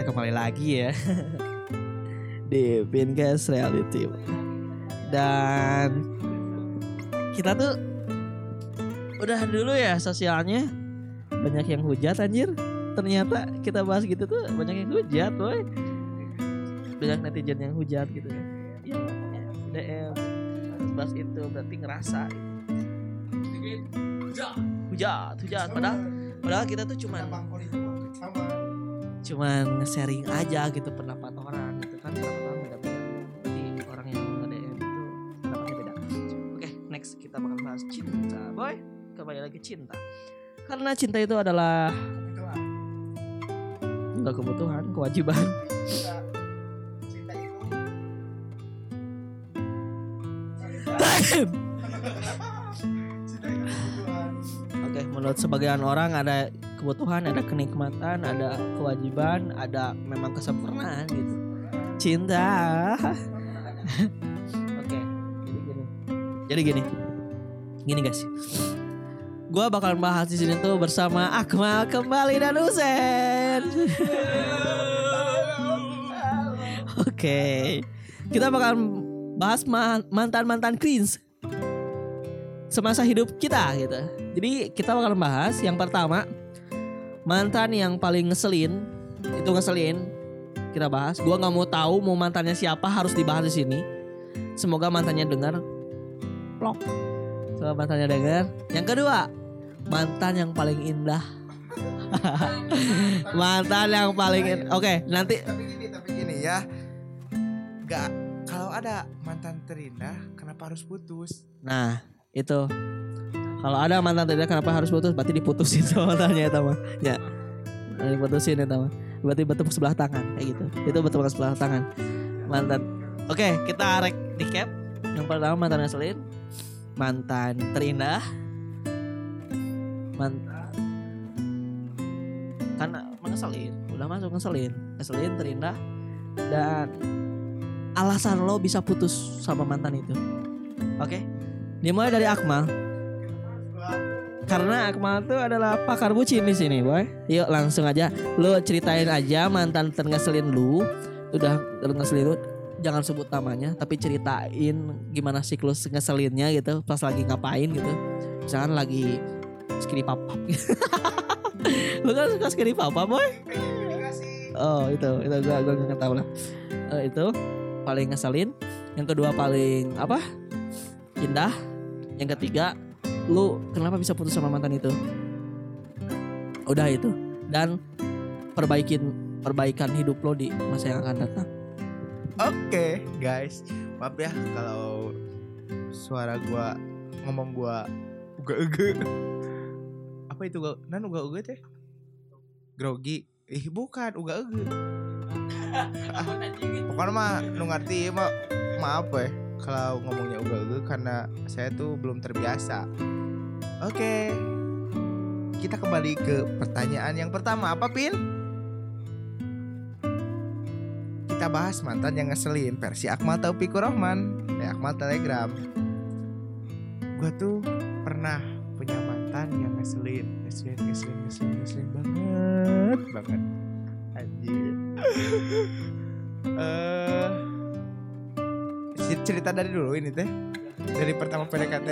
kita kembali lagi ya. Di Pincast Reality. Dan kita tuh udah dulu ya sosialnya. Banyak yang hujat anjir. Ternyata kita bahas gitu tuh banyak yang hujat boy banyak netizen yang hujat gitu ya Iya, DM bahas itu berarti ngerasa. Hujat. Hujat padahal padahal kita tuh cuman cuman nge-sharing aja gitu pendapat orang gitu kan pendapat orang beda-beda. Berarti orang yang nge-DM itu pendapatnya beda. Oke next kita bakal bahas cinta boy. Kembali lagi cinta. Karena cinta itu adalah enggak kebutuhan kewajiban. Oke, menurut sebagian orang ada kebutuhan, ada kenikmatan, ada kewajiban, ada memang kesempurnaan gitu. Cinta. Oke, jadi gini. Jadi gini. Gini guys. Gua bakal bahas di sini tuh bersama Akmal kembali dan Usen. Oke. Kita bakal bahas ma- mantan-mantan cringe semasa hidup kita gitu. Jadi kita bakal bahas yang pertama mantan yang paling ngeselin itu ngeselin kita bahas. Gua nggak mau tahu mau mantannya siapa harus dibahas di sini. Semoga mantannya dengar. Plok. Semoga mantannya dengar. Yang kedua mantan yang paling indah. mantan yang paling in- Oke, nanti tapi gini tapi gini ya nggak kalau ada mantan terindah kenapa harus putus Nah, itu. Kalau ada mantan tidak kenapa harus putus? Berarti diputusin sama mantannya itu mah. Ya. Diputusin itu mah. Berarti bertepuk sebelah tangan kayak gitu. Itu bertepuk sebelah tangan. Mantan. Oke, kita rek recap. Yang pertama mantan ngeselin. Mantan terindah. Mantan kan ngeselin, udah masuk ngeselin, ngeselin terindah dan alasan lo bisa putus sama mantan itu. Oke. Dimulai dari Akmal. Karena Akmal tuh adalah pakar bucin di sini, boy. Yuk langsung aja. Lu ceritain aja mantan terngeselin lu. Udah ngeselin lu. Jangan sebut namanya, tapi ceritain gimana siklus ngeselinnya gitu. Pas lagi ngapain gitu. Misalkan lagi skiri papap. lu kan suka skiri papap, boy? Oh itu, itu gua gua nggak tahu lah. Eh, itu paling ngeselin. Yang kedua paling apa? Indah. Yang ketiga, lu kenapa bisa putus sama mantan itu? Udah itu. Dan perbaikin perbaikan hidup lo di masa yang akan datang. oke guys. Maaf ya kalau suara gua ngomong gua uga uga apa itu gak nan uga uga teh? Grogi. Ih bukan. Uga uga pokoknya mah nu ngerti mah maaf ya kalau ngomongnya uga uga karena saya tuh belum terbiasa oke. Kita kembali ke pertanyaan yang pertama. Apa pin? Kita bahas mantan yang ngeselin versi Akmal Taufikur Rahman. Dari Akmal Telegram. Gue tuh pernah punya mantan yang ngeselin ngeselin ngeselin ngeselin ngeselin banget banget. Anjir. Cer- cerita dari dulu ini teh. Dari pertama PDKT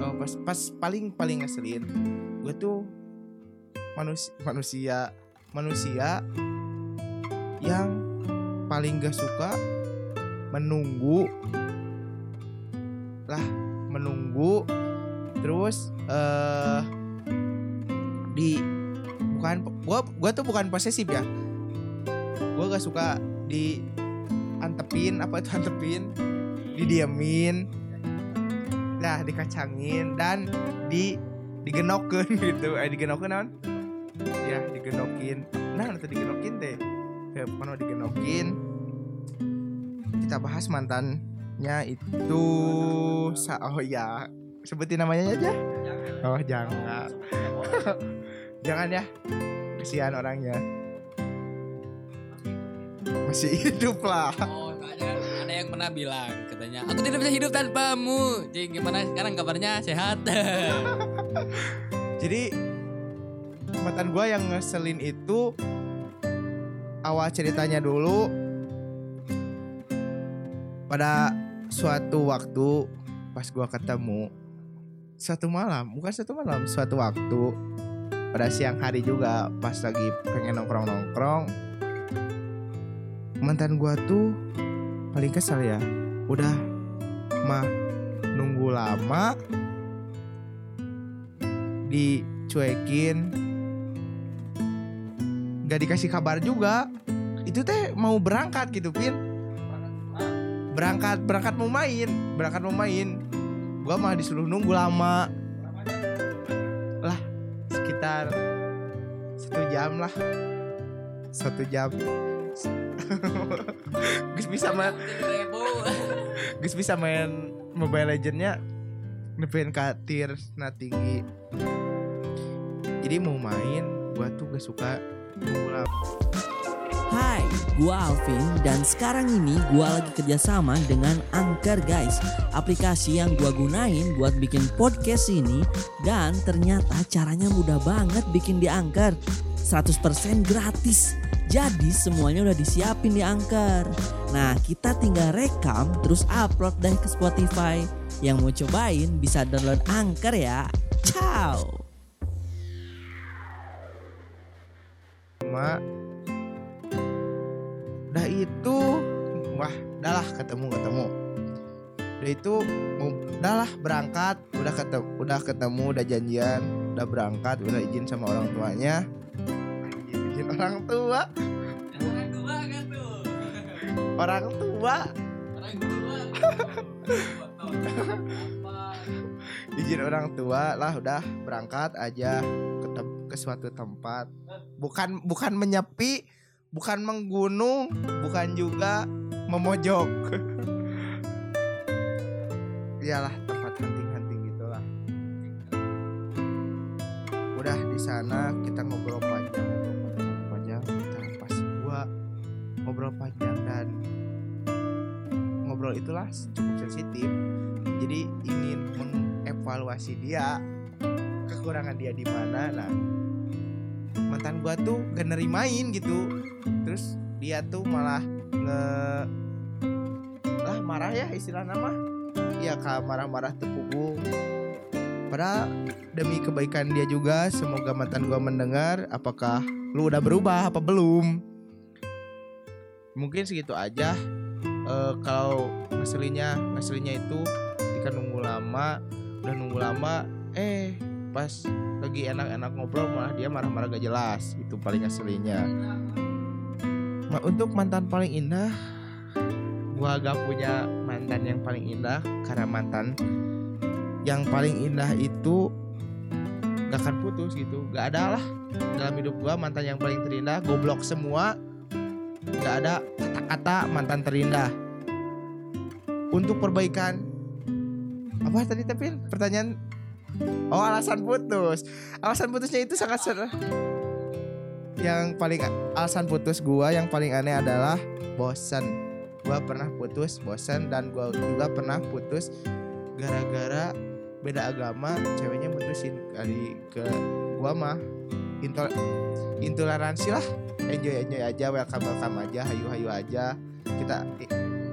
oh, pas pas paling paling ngeselin gue tuh manusia manusia manusia yang paling gak suka menunggu. Lah menunggu terus eh di bukan gua gua tuh bukan posesif ya. Gua gak suka di antepin apa itu antepin? Didiamin lah dikacangin dan di digenokin gitu. Eh digenokin naon ya digenokin. Nah atau digenokin deh. Ya mana digenokin? Kita bahas mantannya itu sa oh ya sebutin namanya aja. Oh jangan. Jangan ya. Kesian orangnya. Masih hidup lah. Oh, pernah bilang katanya, aku tidak bisa hidup tanpamu. Jadi gimana sekarang kabarnya sehat? jadi mantan gue yang ngeselin itu awal ceritanya dulu pada suatu waktu pas gua ketemu suatu malam bukan suatu malam suatu waktu pada siang hari juga pas lagi pengen nongkrong nongkrong mantan gua tuh paling kesal ya. Udah mah nunggu lama. Dicuekin. Gak dikasih kabar juga. Itu teh mau berangkat gitu pin berangkat berangkat mau main. Berangkat mau main. Gua malah disuruh nunggu lama. Lah sekitar satu jam lah. Satu jam Gus bisa main Gus bisa main Mobile Legendnya nepen katir nah tinggi. Jadi mau main gua tuh gak suka Hai, gua Alvin dan sekarang ini gua lagi kerjasama dengan Anchor guys. Aplikasi yang gua gunain buat bikin podcast ini Dan ternyata caranya mudah banget bikin di Anchor. 100% gratis Jadi semuanya udah disiapin di Anchor. Nah kita tinggal rekam terus upload deh ke Spotify. Yang mau cobain bisa download Anchor ya. Ciao! Sama udah itu. Wah udah lah ketemu ketemu. Udah itu mau udah lah berangkat. Udah ketemu udah ketemu udah janjian. Udah berangkat udah izin sama orang tuanya izin, izin orang tua orang tua. Izin orang tua lah udah berangkat aja ke, ke suatu tempat. Bukan bukan menyepi bukan menggunung bukan juga memojok. Iyalah tempat hunting-hunting gitulah. Udah di sana kita ngobrol ngobrol panjang dan ngobrol itulah cukup sensitif. Jadi ingin mengevaluasi dia kekurangan dia di mana. Nah mantan gua tuh gak nerimain gitu. Terus dia tuh malah nge lah marah ya istilah nama. Ya kak marah-marah tepunggung padahal demi kebaikan dia juga semoga mantan gua mendengar apakah lu udah berubah apa belum mungkin segitu aja. Eh, kalau ngeselinnya ngeselinnya itu ketika nunggu lama udah nunggu lama eh pas lagi enak-enak ngobrol malah dia marah-marah gak jelas itu paling ngeselinnya. Ma- untuk mantan paling indah gua gak punya mantan yang paling indah karena mantan yang paling indah itu gak akan putus gitu. Gak ada lah dalam hidup gua mantan yang paling terindah goblok semua gak ada kata-kata mantan terindah. Untuk perbaikan apa tadi tapi pertanyaan? Oh alasan putus. Alasan putusnya itu sangat ser yang paling alasan putus gua yang paling aneh adalah bosan gua pernah putus bosan dan gua juga pernah putus gara-gara beda agama ceweknya mutusin kali ke gua mah intol intoleransi lah. Enjoy enjoy aja welcome welcome aja hayu hayu aja. Kita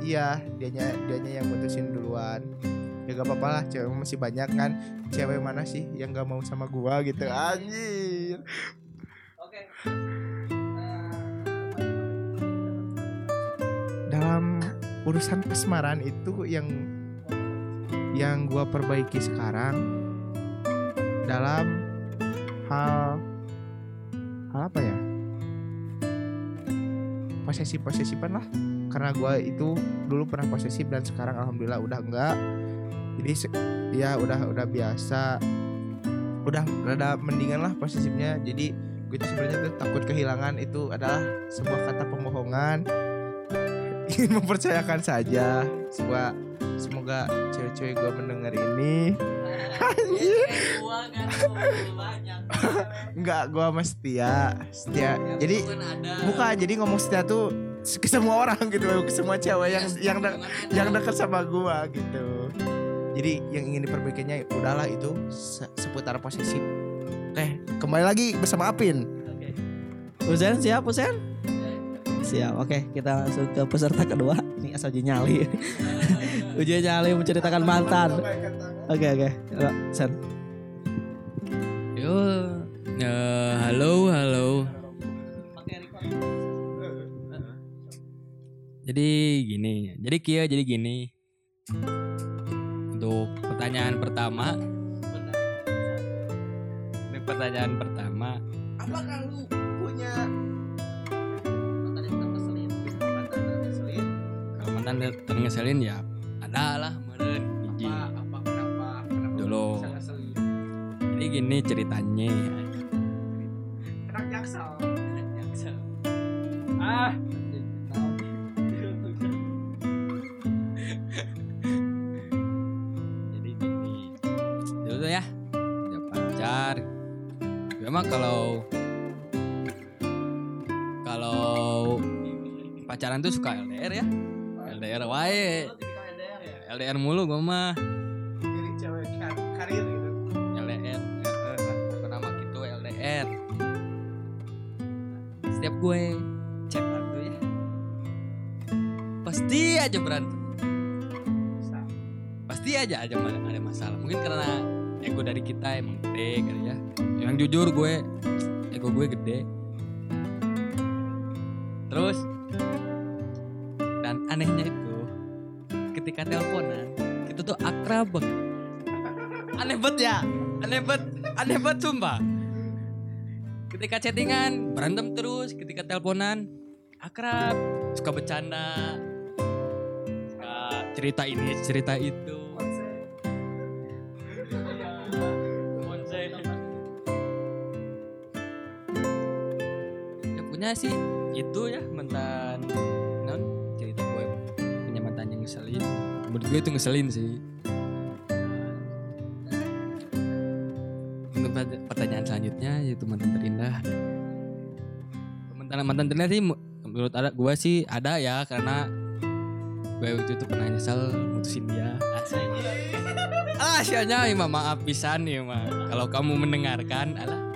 iya dianya dianya yang mutusin duluan. Ya gak apa-apa lah cewek masih banyak kan. Cewek mana sih yang gak mau sama gua gitu? Anjir. Dalam urusan kesemaran itu yang yang gua perbaiki sekarang dalam hal apa ya? Posesif posesifan lah. Karena gua itu dulu pernah posesif dan sekarang alhamdulillah udah enggak. Jadi ya udah udah biasa. Udah rada mendingan lah posesifnya. Jadi gue itu sebenarnya tuh takut kehilangan. Itu adalah sebuah kata pembohongan. Ingin mempercayakan saja. Semoga semoga cewek-cewek gue mendengar ini. Anjir enggak gue sama setia setia jadi bukan jadi ngomong setia tuh ke semua orang gitu ke semua cewek yang yang de- yang dekat sama gua gitu jadi yang ingin diperbaikinya udahlah itu se- seputar posesif Oke, kembali lagi bersama Apin. Husen siap Husen? Siap. Oke, kita langsung ke peserta kedua. Ini asal uji nyali. uji nyali menceritakan mantan. Oke oke. Yuk, Sen. Yo, Jadi gini, jadi kia, jadi gini. Untuk pertanyaan pertama, ini pertanyaan pertama. Apakah lu punya Kalau mantan terngeselin ya ada lah meren hiji. apa kenapa kenapa Dulu. Jadi gini ceritanya. Anak pacaran tuh suka LDR ya. LDR wae. LDR mulu gue mah. Jadi cewek kar- karir gitu. LDR apa nama gitu LDR setiap gue chatan tuh ya pasti aja berantem. Pasti aja aja ma- ada masalah. Mungkin karena ego dari kita emang gede kali ya. Yang jujur gue ego gue gede. Terus anehnya itu ketika teleponan itu tuh akrab banget aneh banget ya aneh banget aneh banget sumpah. Ketika chattingan berantem terus ketika teleponan akrab suka bercanda suka cerita ini cerita itu. Ya punya sih itu ya mantan ngeselin. Menurut gue itu ngeselin sih. Untuk pert- pertanyaan selanjutnya yaitu mantan terindah. Mantan mantan terindah sih menurut ada gue sih ada ya karena gue waktu itu pernah nyesal mutusin dia. Ah sianya ima maaf pisan ya mah kalau kamu mendengarkan alah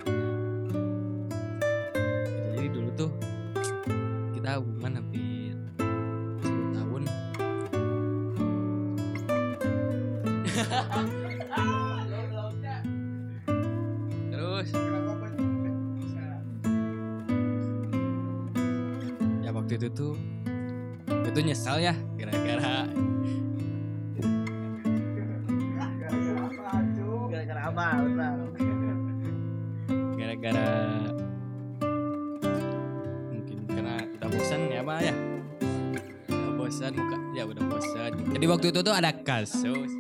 gara-gara mungkin karena udah bosan ya apa ya? Udah bosan muka ya udah bosan. Jadi waktu itu tuh ada kasus.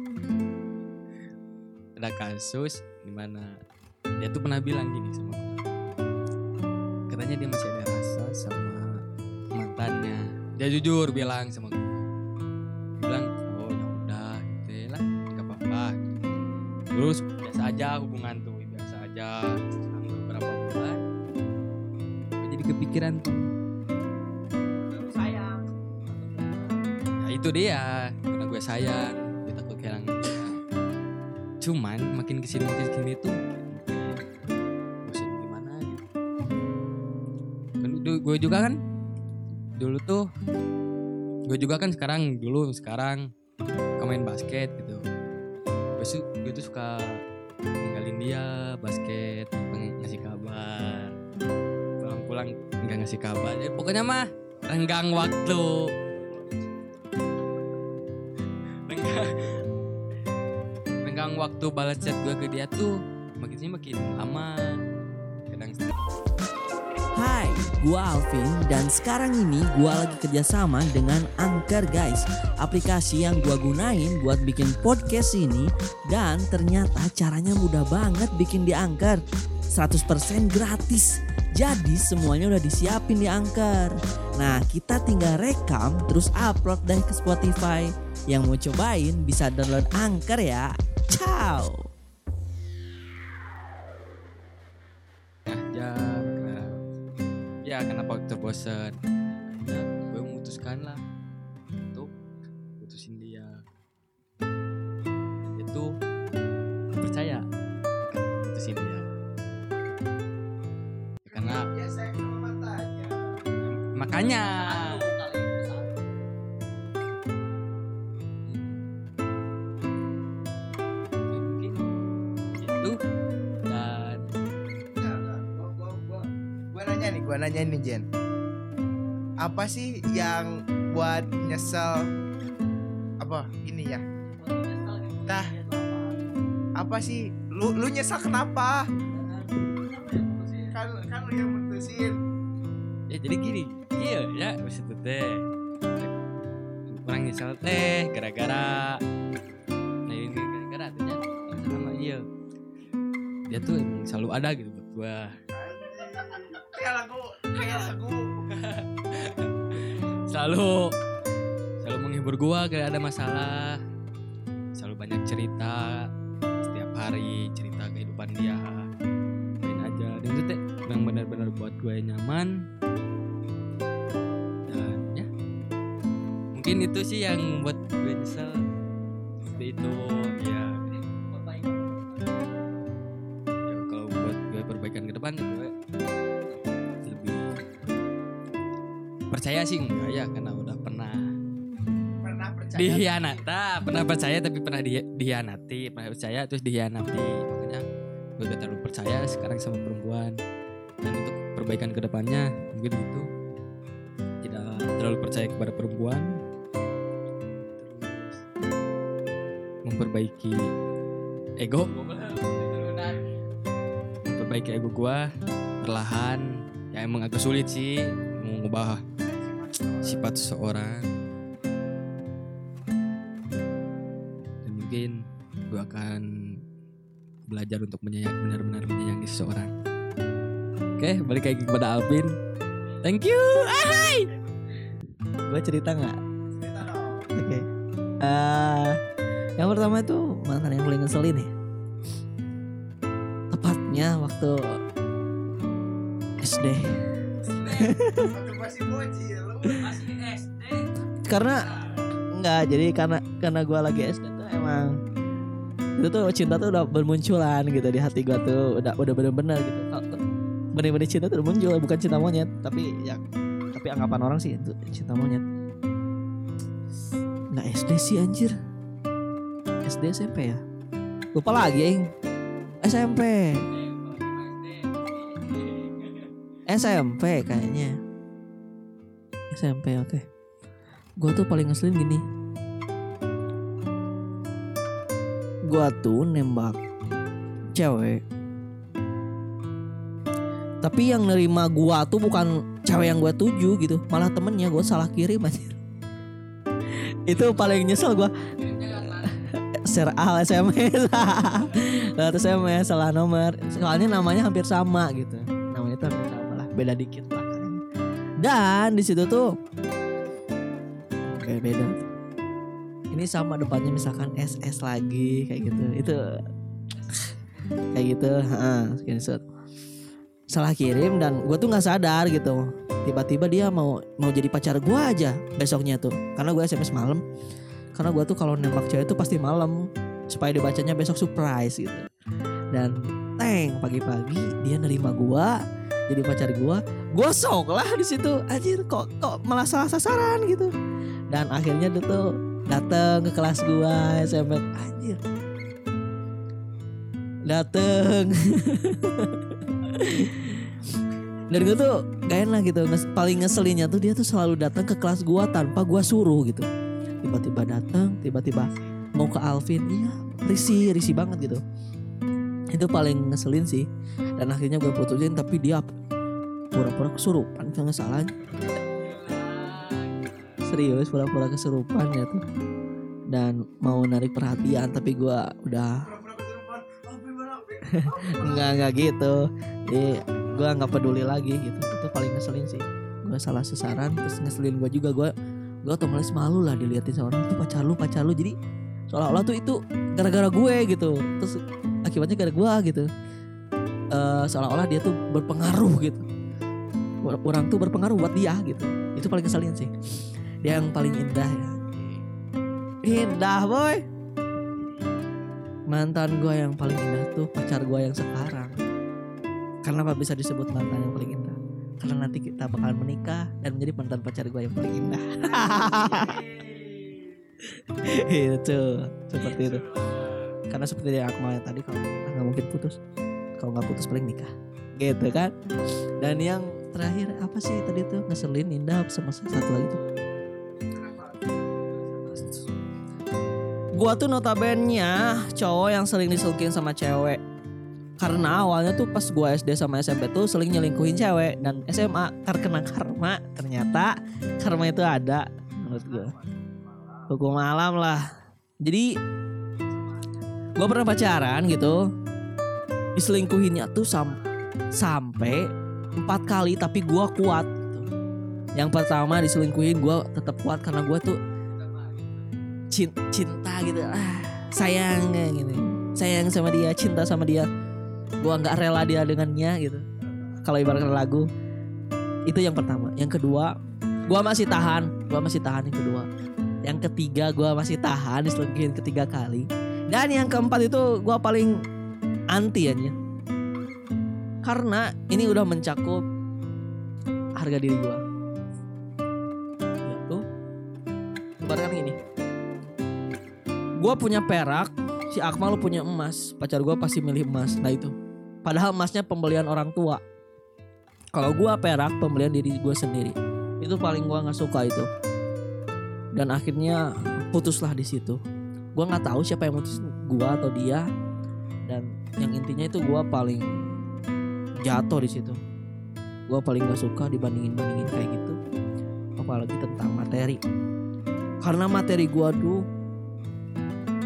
Ada kasus di mana dia tuh pernah bilang gini sama gue katanya dia masih ada rasa sama mantannya. Dia jujur bilang sama gue dia bilang oh ya udah gitu ya lah nggak apa-apa. Terus biasa aja hubungan tuh biasa aja selang beberapa bulan. Gue jadi kepikiran tuh. Sayang. ya itu dia karena gue sayang gue takut kehilangan dia. Cuman makin ke sini makin ke sini tuh bosan gimana gitu. Kan gue juga kan dulu tuh gue juga kan sekarang dulu sekarang main basket gitu. Gue tuh suka ninggalin dia basket ngasih kabar. Pulang-pulang nggak ngasih kabar. Ya, pokoknya mah renggang waktu. Renggang. Renggang waktu balas chat gue ke dia tuh makin sini makin lama. Kadang Hai, gua Alvin dan sekarang ini gua lagi kerjasama dengan Anchor guys. Aplikasi yang gua gunain buat bikin podcast ini Dan ternyata caranya mudah banget bikin di Anchor. 100% gratis. Jadi semuanya udah disiapin di Anchor. Nah kita tinggal rekam terus upload deh ke Spotify. Yang mau cobain bisa download Anchor ya. Ciao ya kenapa kita bosen? Akhirnya gue memutuskan lah untuk putusin dia. Itu percaya akan putusin dia. Ya, karena ya, makanya. Gua nanya nih, gua nanya nih Jen. Apa sih yang buat nyesel apa ini ya? Tah. Apa sih lu lu nyesel kenapa? Kan kan lu yang mutusin. ya jadi gini iya ya maksud teh orang nyesel teh gara-gara nah ini gara-gara artinya sama iya dia tuh selalu ada gitu buat gua Kayak lagu kayak lagu. selalu selalu menghibur gua kalau ada masalah. Selalu banyak cerita setiap hari cerita kehidupan dia. Main aja. Dan itu teh yang benar-benar buat gue nyaman. Dan ya mungkin itu sih yang buat gue nyesel. Seperti itu ya percaya sih enggak ya karena udah pernah Pernah percaya. dihianat ah, pernah percaya tapi pernah di, dihianati pernah percaya terus dihianati. Makanya gue udah terlalu percaya sekarang sama perempuan. Dan untuk perbaikan ke depannya mungkin gitu. Tidak terlalu percaya kepada perempuan. Terus memperbaiki ego. Memperbaiki ego gua perlahan. Ya emang agak sulit sih mengubah sifat seseorang dan mungkin gue akan belajar untuk menyayang benar-benar menyayangi seseorang oke balik lagi kepada Alvin thank you Gue cerita nggak? Cerita dong. Oke. Eh, yang pertama itu mantan yang paling ngeselin ya. Tepatnya waktu SD. Waktu masih bocil Karena enggak, jadi karena karena gue lagi SD tuh emang itu tuh cinta tuh udah bermunculan gitu di hati gue tuh udah udah bener-bener gitu. Bener-bener cinta tuh udah muncul bukan cinta monyet tapi ya tapi anggapan orang sih itu cinta monyet. Nggak SD sih anjir. SD SMP ya. Lupa lagi yang SMP. SMP kayaknya. SMP oke. Gua tuh paling ngeselin gini. Gua tuh nembak cewek. Tapi yang nerima gua tuh bukan cewek yang gua tuju gitu, malah temennya gua salah kirim aja. Itu paling nyesel gua. Share al SMS. Lewat SMS salah nomor. Soalnya namanya hampir sama gitu. Namanya tuh hampir sama lah, beda dikit. Dan di situ tuh kayak beda. Ini sama depannya misalkan SS lagi kayak gitu. Itu kayak gitu, heeh, screenshot. Salah kirim dan gue tuh nggak sadar gitu. Tiba-tiba dia mau mau jadi pacar gue aja besoknya tuh. Karena gue SMS malam. Karena gue tuh kalau nembak cewek tuh pasti malam supaya dibacanya besok surprise gitu. Dan teng pagi-pagi dia nerima gua jadi pacar gua gosok lah di situ. Anjir kok kok malah salah sasaran gitu. Dan akhirnya dia tuh dateng ke kelas gua SMP anjir. Dateng. Dan gue tuh gak enak gitu. Paling ngeselinnya tuh dia tuh selalu datang ke kelas gua tanpa gua suruh gitu. Tiba-tiba datang tiba-tiba mau ke Alvin. Iya risih risih banget gitu. Itu paling ngeselin sih. Dan akhirnya gue putusin tapi dia pura-pura kesurupan kalau nggak salah. Serius pura-pura kesurupan ya tuh. Dan mau narik perhatian tapi gue udah nggak nggak gitu. Jadi gue nggak peduli lagi gitu. Itu paling ngeselin sih. Gue salah sasaran terus ngeselin gue juga. Gue gue otomatis malu lah diliatin sama orang itu pacar lu pacar lu. Jadi seolah-olah tuh itu gara-gara gue gitu. Terus akibatnya gara gue gitu. Eh seolah-olah dia tuh berpengaruh gitu orang tuh berpengaruh buat dia gitu itu paling ngeselin sih dia yang paling indah ya indah boy mantan gue yang paling indah tuh pacar gue yang sekarang kenapa bisa disebut mantan yang paling indah karena nanti kita bakalan menikah dan menjadi mantan pacar gue yang paling indah. itu seperti itu. Karena seperti yang aku mau tadi kalau nggak mungkin putus. Kalau nggak putus paling nikah. Gitu kan. Dan yang terakhir apa sih tadi tuh? Ngeselin indah sama satu lagi tuh. Gua tuh notabene cowok yang sering diselingkuhin sama cewek. Karena awalnya tuh pas gua SD sama SMP tuh sering nyelingkuhin cewek dan SMA terkena karma ternyata karma itu ada menurut gua. Hukum malam lah. Jadi gua pernah pacaran gitu diselingkuhinnya tuh sam sampai empat kali tapi gua kuat. Gitu. yang pertama diselingkuhin gua tetap kuat karena gua tuh cin- cinta gitu. Ah sayang kayak gini sayang sama dia cinta sama dia. Gua nggak rela dia dengannya gitu. Kalau ibaratkan lagu itu yang pertama. Yang kedua gua masih tahan. Gua masih tahan yang kedua. Yang ketiga gua masih tahan diselingkuhin ketiga kali. Dan yang keempat itu gua paling anti ya karena ini udah mencakup harga diri gua. Yaitu ibaratkan gini. Gua punya perak si Akmal punya emas pacar gua pasti milih emas. Nah itu. Padahal emasnya pembelian orang tua. Kalau gua perak pembelian diri gua sendiri. Itu paling gua nggak suka itu. Dan akhirnya putuslah di situ. Gua nggak tahu siapa yang putus gua atau dia. Dan yang intinya itu gua paling jatuh di situ. Gua paling gak suka dibandingin bandingin kayak gitu. Apalagi tentang materi. Karena materi gua tuh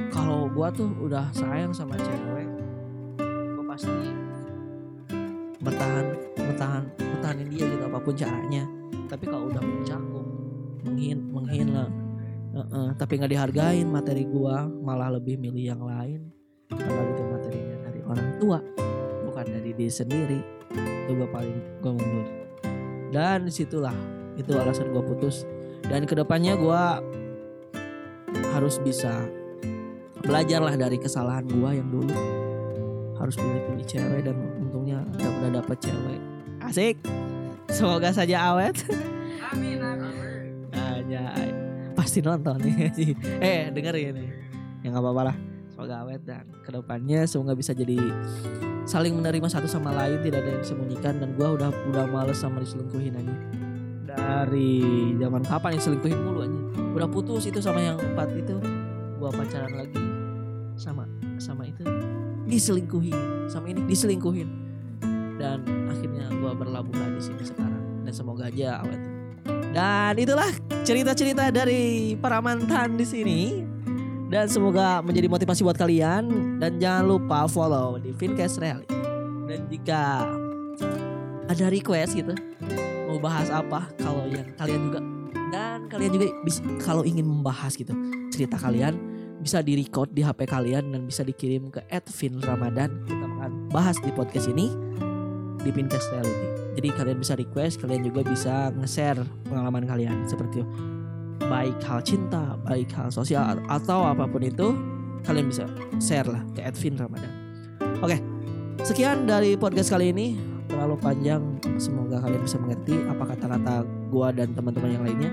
kalau gua tuh udah sayang sama cewek gua pasti bertahan bertahan bertahanin dia gitu apa pun caranya. Tapi kalau udah mencakup menghin menghina Heeh, tapi nggak dihargain materi gua malah lebih milih yang lain. Karena itu materinya dari orang tua bukan dari diri sendiri itu gua paling gua mundur dan di situlah itu alasan gua putus dan ke depannya gua harus bisa belajarlah dari kesalahan gua yang dulu harus pilih-pilih cewek dan untungnya udah, udah dapet cewek asik semoga saja awet Amin amin. Anjay. Pasti nonton nih. eh dengerin nih. Ya nggak apa-apa lah. Semoga awet dan ke depannya semoga bisa jadi saling menerima satu sama lain tidak ada yang disembunyikan dan gua udah udah males sama diselingkuhin aja. Dari zaman kapan diselingkuhin mulu aja. Udah putus itu sama yang empat itu. Gua pacaran lagi sama sama itu diselingkuhin sama ini diselingkuhin dan akhirnya gua berlabuhlah di sini sekarang dan semoga aja awet dan itulah cerita-cerita dari para mantan di sini. Dan semoga menjadi motivasi buat kalian dan jangan lupa follow di Fincast Rally. Dan jika ada request gitu mau bahas apa kalau yang kalian juga dan kalian juga bisa kalau ingin membahas gitu cerita kalian bisa di record di HP kalian dan bisa dikirim ke @vin Ramadan kita akan bahas di podcast ini di Pincast Reality. Jadi kalian bisa request, kalian juga bisa nge-share pengalaman kalian seperti itu. Baik hal cinta, baik hal sosial atau apa pun itu, kalian bisa share lah ke Edvin Ramadan. Oke, sekian dari podcast kali ini. Terlalu panjang, semoga kalian bisa mengerti apa kata-kata gua dan teman-teman yang lainnya.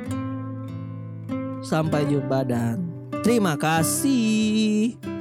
Sampai jumpa dan terima kasih.